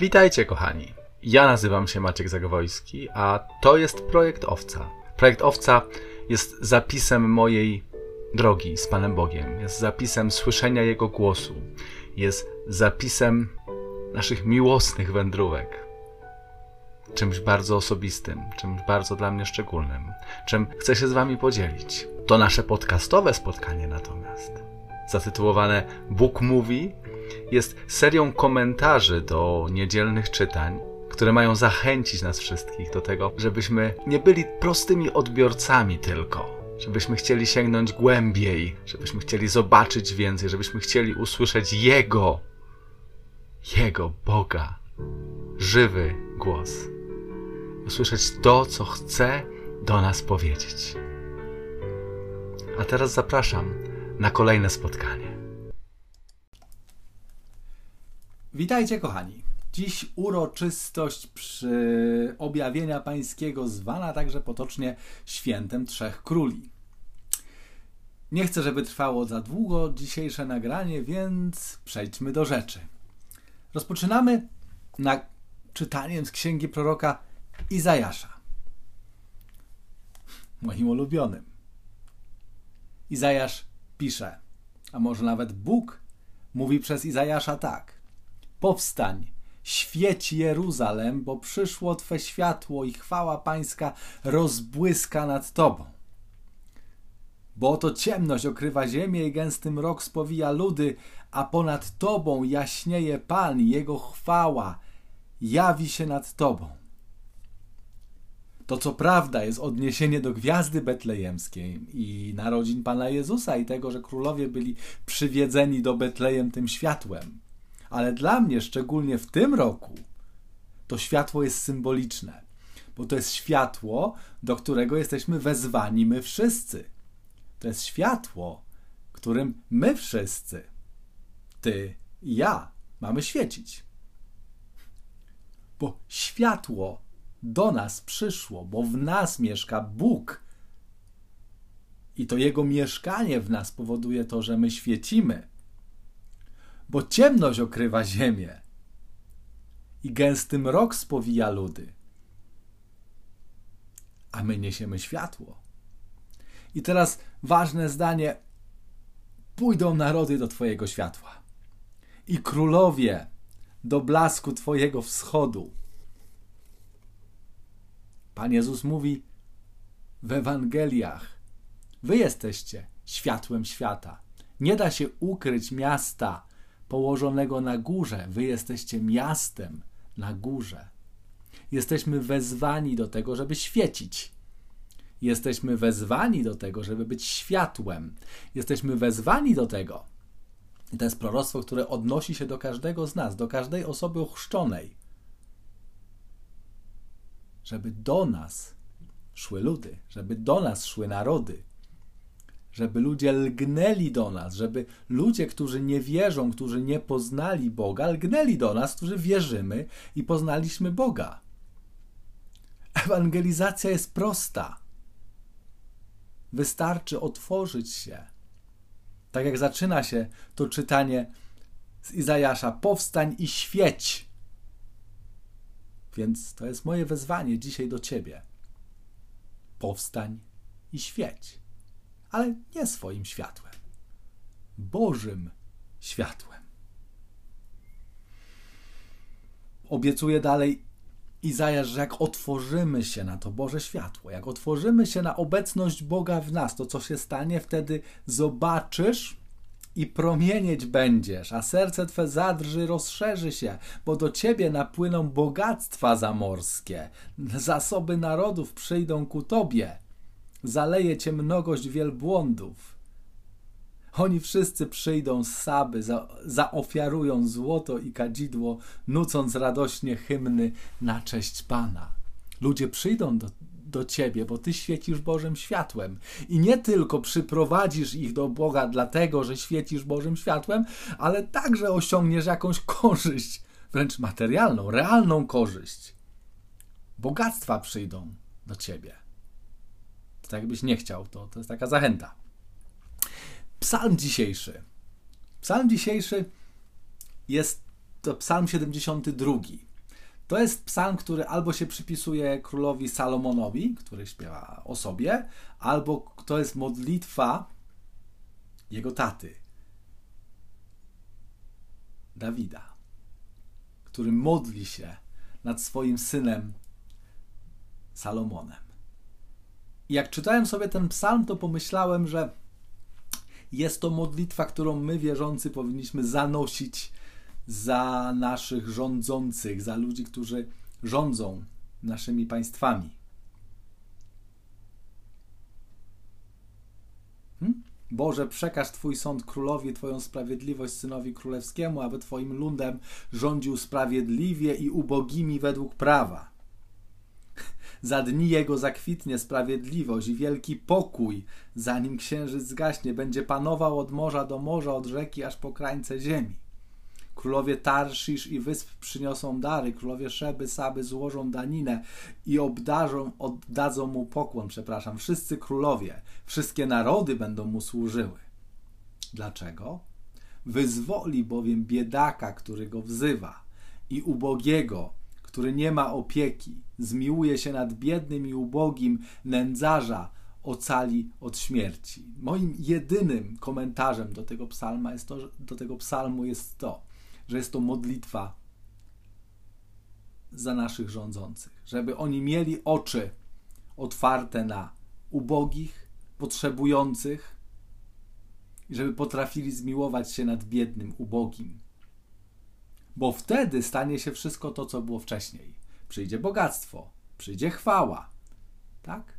Witajcie, kochani. Ja nazywam się Maciek Zagowojski, a to jest projekt Owca. Projekt Owca jest zapisem mojej drogi z Panem Bogiem, jest zapisem słyszenia Jego głosu, jest zapisem naszych miłosnych wędrówek. Czymś bardzo osobistym, czymś bardzo dla mnie szczególnym, czym chcę się z Wami podzielić. To nasze podcastowe spotkanie natomiast, zatytułowane Bóg mówi, jest serią komentarzy do niedzielnych czytań, które mają zachęcić nas wszystkich do tego, żebyśmy nie byli prostymi odbiorcami tylko, żebyśmy chcieli sięgnąć głębiej, żebyśmy chcieli zobaczyć więcej, żebyśmy chcieli usłyszeć Jego, Jego Boga, żywy głos. Usłyszeć to, co chce do nas powiedzieć. A teraz zapraszam na kolejne spotkanie. Witajcie kochani. Dziś uroczystość przy objawienia pańskiego zwana także potocznie świętem Trzech Króli. Nie chcę, żeby trwało za długo dzisiejsze nagranie, więc przejdźmy do rzeczy. Rozpoczynamy na czytaniem z księgi proroka Izajasza. Moim ulubionym. Izajasz pisze, a może nawet Bóg mówi przez Izajasza tak. Powstań, świeć Jeruzalem, bo przyszło Twe światło i chwała Pańska rozbłyska nad Tobą. Bo oto ciemność okrywa ziemię i gęsty mrok spowija ludy, a ponad Tobą jaśnieje Pan, Jego chwała jawi się nad Tobą. To co prawda jest odniesienie do gwiazdy betlejemskiej i narodzin Pana Jezusa i tego, że królowie byli przywiedzeni do Betlejem tym światłem. Ale dla mnie, szczególnie w tym roku, to światło jest symboliczne, bo to jest światło, do którego jesteśmy wezwani my wszyscy. To jest światło, którym my wszyscy, ty i ja, mamy świecić. Bo światło do nas przyszło, bo w nas mieszka Bóg. I to Jego mieszkanie w nas powoduje to, że my świecimy. Bo ciemność okrywa ziemię i gęsty mrok spowija ludy. A my niesiemy światło. I teraz ważne zdanie: pójdą narody do Twojego światła i królowie do blasku Twojego wschodu. Pan Jezus mówi w Ewangeliach: Wy jesteście światłem świata. Nie da się ukryć miasta położonego na górze. Wy jesteście miastem na górze. Jesteśmy wezwani do tego, żeby świecić. Jesteśmy wezwani do tego, żeby być światłem. Jesteśmy wezwani do tego. I to jest proroctwo, które odnosi się do każdego z nas, do każdej osoby ochrzczonej żeby do nas szły ludy, żeby do nas szły narody, żeby ludzie lgnęli do nas, żeby ludzie, którzy nie wierzą, którzy nie poznali Boga, lgnęli do nas, którzy wierzymy i poznaliśmy Boga. Ewangelizacja jest prosta. Wystarczy otworzyć się. Tak jak zaczyna się to czytanie z Izajasza: Powstań i świeć. Więc to jest moje wezwanie dzisiaj do ciebie. Powstań i świeć, ale nie swoim światłem, Bożym światłem. Obiecuje dalej Izajasz, że jak otworzymy się na to Boże światło, jak otworzymy się na obecność Boga w nas, to co się stanie, wtedy zobaczysz, i promienieć będziesz, a serce twe zadrży, rozszerzy się, bo do ciebie napłyną bogactwa zamorskie, zasoby narodów przyjdą ku tobie, zaleje cię mnogość wielbłądów. Oni wszyscy przyjdą z Saby, za, zaofiarują złoto i kadzidło, nucąc radośnie hymny na cześć Pana. Ludzie przyjdą do, do ciebie, bo ty świecisz Bożym światłem. I nie tylko przyprowadzisz ich do Boga dlatego, że świecisz Bożym światłem, ale także osiągniesz jakąś korzyść, wręcz materialną, realną korzyść. Bogactwa przyjdą do ciebie. To tak jakbyś nie chciał, to, to jest taka zachęta. Psalm dzisiejszy. Psalm dzisiejszy jest to psalm 72. To jest psalm, który albo się przypisuje królowi Salomonowi, który śpiewa o sobie, albo to jest modlitwa jego taty, Dawida, który modli się nad swoim synem Salomonem. I jak czytałem sobie ten psalm, to pomyślałem, że jest to modlitwa, którą my, wierzący, powinniśmy zanosić za naszych rządzących, za ludzi, którzy rządzą naszymi państwami. Hmm? Boże, przekaż Twój sąd królowi, Twoją sprawiedliwość synowi królewskiemu, aby Twoim lundem rządził sprawiedliwie i ubogimi według prawa. Za dni jego zakwitnie sprawiedliwość i wielki pokój, zanim księżyc zgaśnie, będzie panował od morza do morza, od rzeki aż po krańce ziemi. Królowie Tarszisz i wysp przyniosą dary, królowie Szeby, Saby złożą daninę i obdarzą, oddadzą mu pokłon, przepraszam. Wszyscy królowie, wszystkie narody będą mu służyły. Dlaczego? Wyzwoli bowiem biedaka, który go wzywa i ubogiego, który nie ma opieki, zmiłuje się nad biednym i ubogim, nędzarza ocali od śmierci. Moim jedynym komentarzem do tego psalma jest to, do tego psalmu jest to, że jest to modlitwa za naszych rządzących, żeby oni mieli oczy otwarte na ubogich, potrzebujących, i żeby potrafili zmiłować się nad biednym, ubogim. Bo wtedy stanie się wszystko to, co było wcześniej. Przyjdzie bogactwo, przyjdzie chwała. Tak?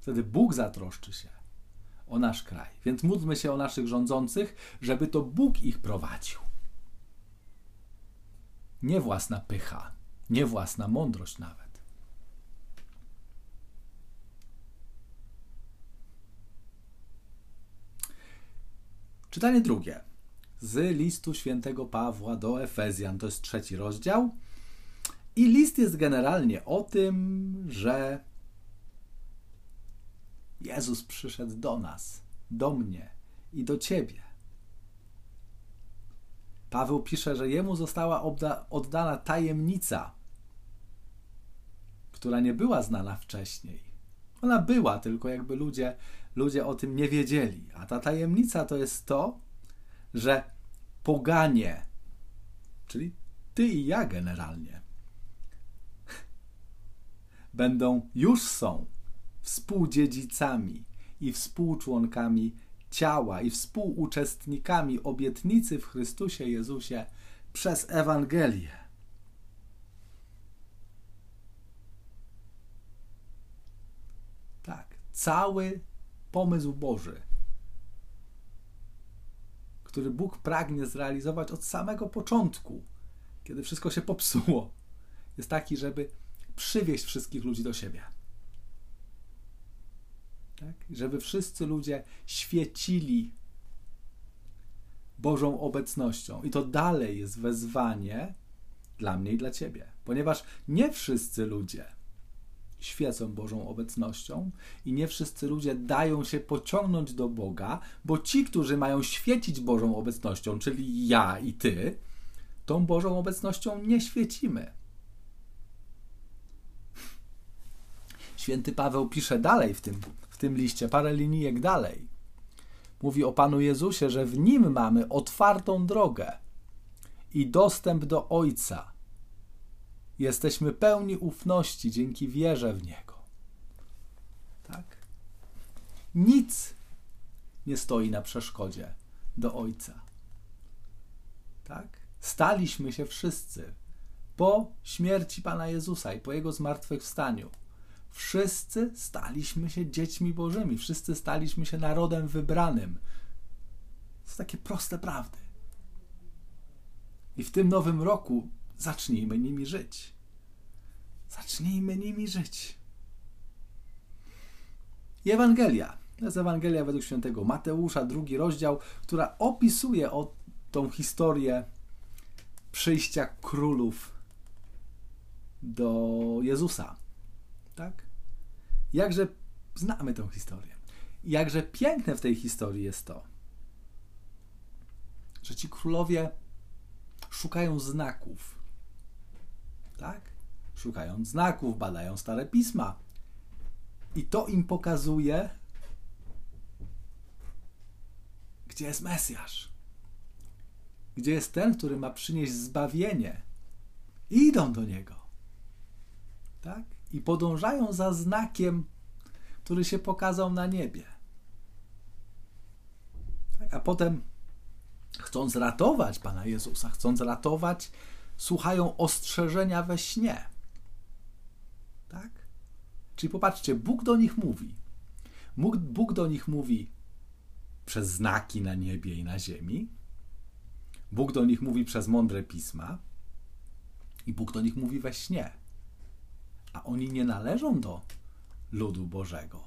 Wtedy Bóg zatroszczy się o nasz kraj. Więc módlmy się o naszych rządzących, żeby to Bóg ich prowadził. Nie własna pycha, nie własna mądrość nawet. Czytanie drugie. Z listu świętego Pawła do Efezjan, to jest trzeci rozdział. I list jest generalnie o tym, że Jezus przyszedł do nas, do mnie i do ciebie Paweł pisze, że jemu została oddana tajemnica, która nie była znana wcześniej. Ona była, tylko jakby ludzie, ludzie o tym nie wiedzieli. A ta tajemnica to jest to, że poganie, czyli ty i ja generalnie, będą, już są współdziedzicami i współczłonkami ciała i współuczestnikami obietnicy w Chrystusie Jezusie przez Ewangelię. Tak, cały pomysł Boży, który Bóg pragnie zrealizować od samego początku, kiedy wszystko się popsuło, jest taki, żeby przywieźć wszystkich ludzi do siebie tak? żeby wszyscy ludzie świecili Bożą obecnością. I to dalej jest wezwanie dla mnie i dla ciebie, ponieważ nie wszyscy ludzie świecą Bożą obecnością i nie wszyscy ludzie dają się pociągnąć do Boga, bo ci, którzy mają świecić Bożą obecnością, czyli ja i ty, tą Bożą obecnością nie świecimy. Święty Paweł pisze dalej w tym tym liście, parę linijek dalej. Mówi o Panu Jezusie, że w Nim mamy otwartą drogę i dostęp do Ojca. Jesteśmy pełni ufności dzięki wierze w Niego. Tak? Nic nie stoi na przeszkodzie do Ojca. Tak? Staliśmy się wszyscy po śmierci Pana Jezusa i po Jego zmartwychwstaniu Wszyscy staliśmy się dziećmi Bożymi, wszyscy staliśmy się narodem wybranym. To są takie proste prawdy. I w tym nowym roku zacznijmy nimi żyć. Zacznijmy nimi żyć. I Ewangelia. To jest Ewangelia według świętego Mateusza, drugi rozdział, która opisuje o tą historię przyjścia królów do Jezusa tak? Jakże znamy tę historię. Jakże piękne w tej historii jest to, że ci królowie szukają znaków. Tak? Szukają znaków, badają stare pisma. I to im pokazuje, gdzie jest Mesjasz. Gdzie jest ten, który ma przynieść zbawienie. I idą do niego. Tak? I podążają za znakiem, który się pokazał na niebie. Tak? A potem, chcąc ratować Pana Jezusa, chcąc ratować, słuchają ostrzeżenia we śnie. Tak? Czyli popatrzcie, Bóg do nich mówi. Bóg do nich mówi przez znaki na niebie i na ziemi. Bóg do nich mówi przez mądre pisma. I Bóg do nich mówi we śnie. A oni nie należą do ludu Bożego.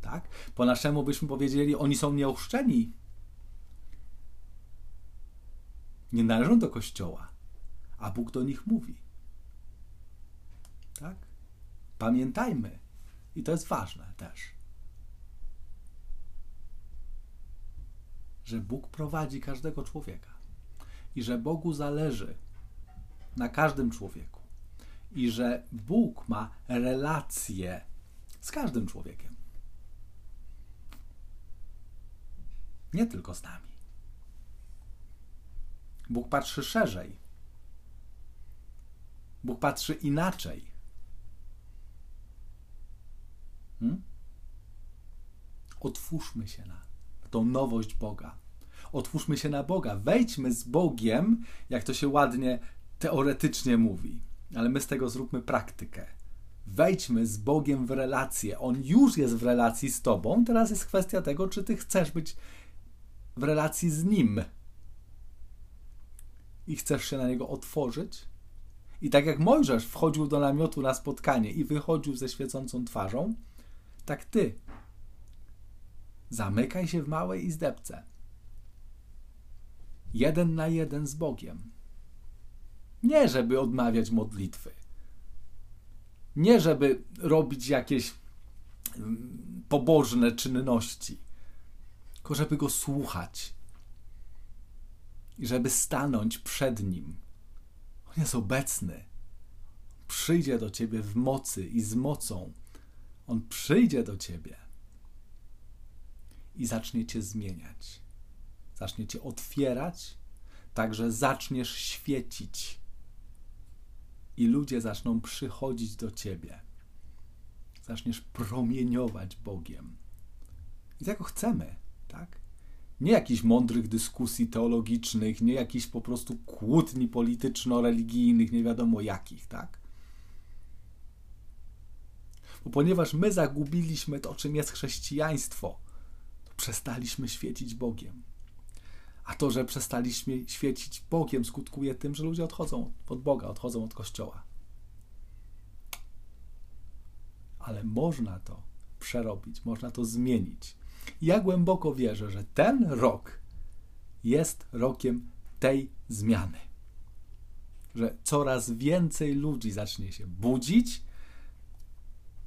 Tak? Po naszemu byśmy powiedzieli, oni są nieochrzczeni. Nie należą do kościoła, a Bóg do nich mówi. Tak? Pamiętajmy, i to jest ważne też, że Bóg prowadzi każdego człowieka i że Bogu zależy na każdym człowieku i że Bóg ma relacje z każdym człowiekiem. Nie tylko z nami. Bóg patrzy szerzej. Bóg patrzy inaczej. Hmm? Otwórzmy się na tą nowość Boga. Otwórzmy się na Boga. Wejdźmy z Bogiem, jak to się ładnie teoretycznie mówi, ale my z tego zróbmy praktykę. Wejdźmy z Bogiem w relację. On już jest w relacji z Tobą. Teraz jest kwestia tego, czy Ty chcesz być w relacji z Nim i chcesz się na Niego otworzyć. I tak jak Mojżesz wchodził do namiotu na spotkanie i wychodził ze świecącą twarzą, tak Ty zamykaj się w małej izdebce. Jeden na jeden z Bogiem. Nie, żeby odmawiać modlitwy. Nie, żeby robić jakieś mm, pobożne czynności, tylko żeby go słuchać i żeby stanąć przed nim. On jest obecny. Przyjdzie do ciebie w mocy i z mocą. On przyjdzie do ciebie i zacznie cię zmieniać. Zacznie cię otwierać, także zaczniesz świecić i ludzie zaczną przychodzić do ciebie. Zaczniesz promieniować Bogiem. I tego chcemy, tak? Nie jakichś mądrych dyskusji teologicznych, nie jakichś po prostu kłótni polityczno-religijnych, nie wiadomo jakich, tak? Bo ponieważ my zagubiliśmy to, czym jest chrześcijaństwo, to przestaliśmy świecić Bogiem. A to, że przestaliśmy świecić Bogiem, skutkuje tym, że ludzie odchodzą od Boga, odchodzą od Kościoła. Ale można to przerobić, można to zmienić. Ja głęboko wierzę, że ten rok jest rokiem tej zmiany. Że coraz więcej ludzi zacznie się budzić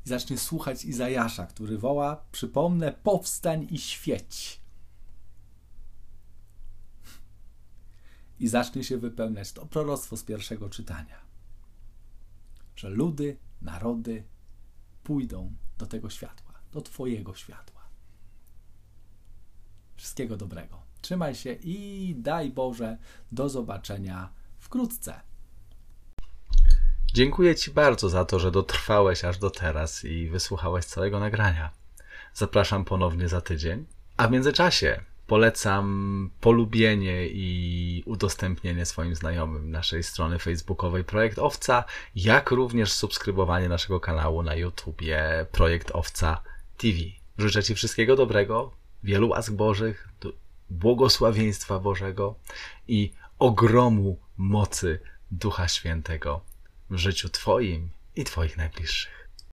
i zacznie słuchać Izajasza, który woła, przypomnę, powstań i świeć. I zacznie się wypełniać to proroctwo z pierwszego czytania, że ludy, narody pójdą do tego światła, do Twojego światła. Wszystkiego dobrego. Trzymaj się i daj Boże, do zobaczenia wkrótce. Dziękuję Ci bardzo za to, że dotrwałeś aż do teraz i wysłuchałeś całego nagrania. Zapraszam ponownie za tydzień. A w międzyczasie polecam polubienie i udostępnienie swoim znajomym naszej strony facebookowej Projekt Owca, jak również subskrybowanie naszego kanału na YouTubie Projekt Owca TV. Życzę Ci wszystkiego dobrego, wielu łask Bożych, błogosławieństwa Bożego i ogromu mocy Ducha Świętego w życiu Twoim i Twoich najbliższych.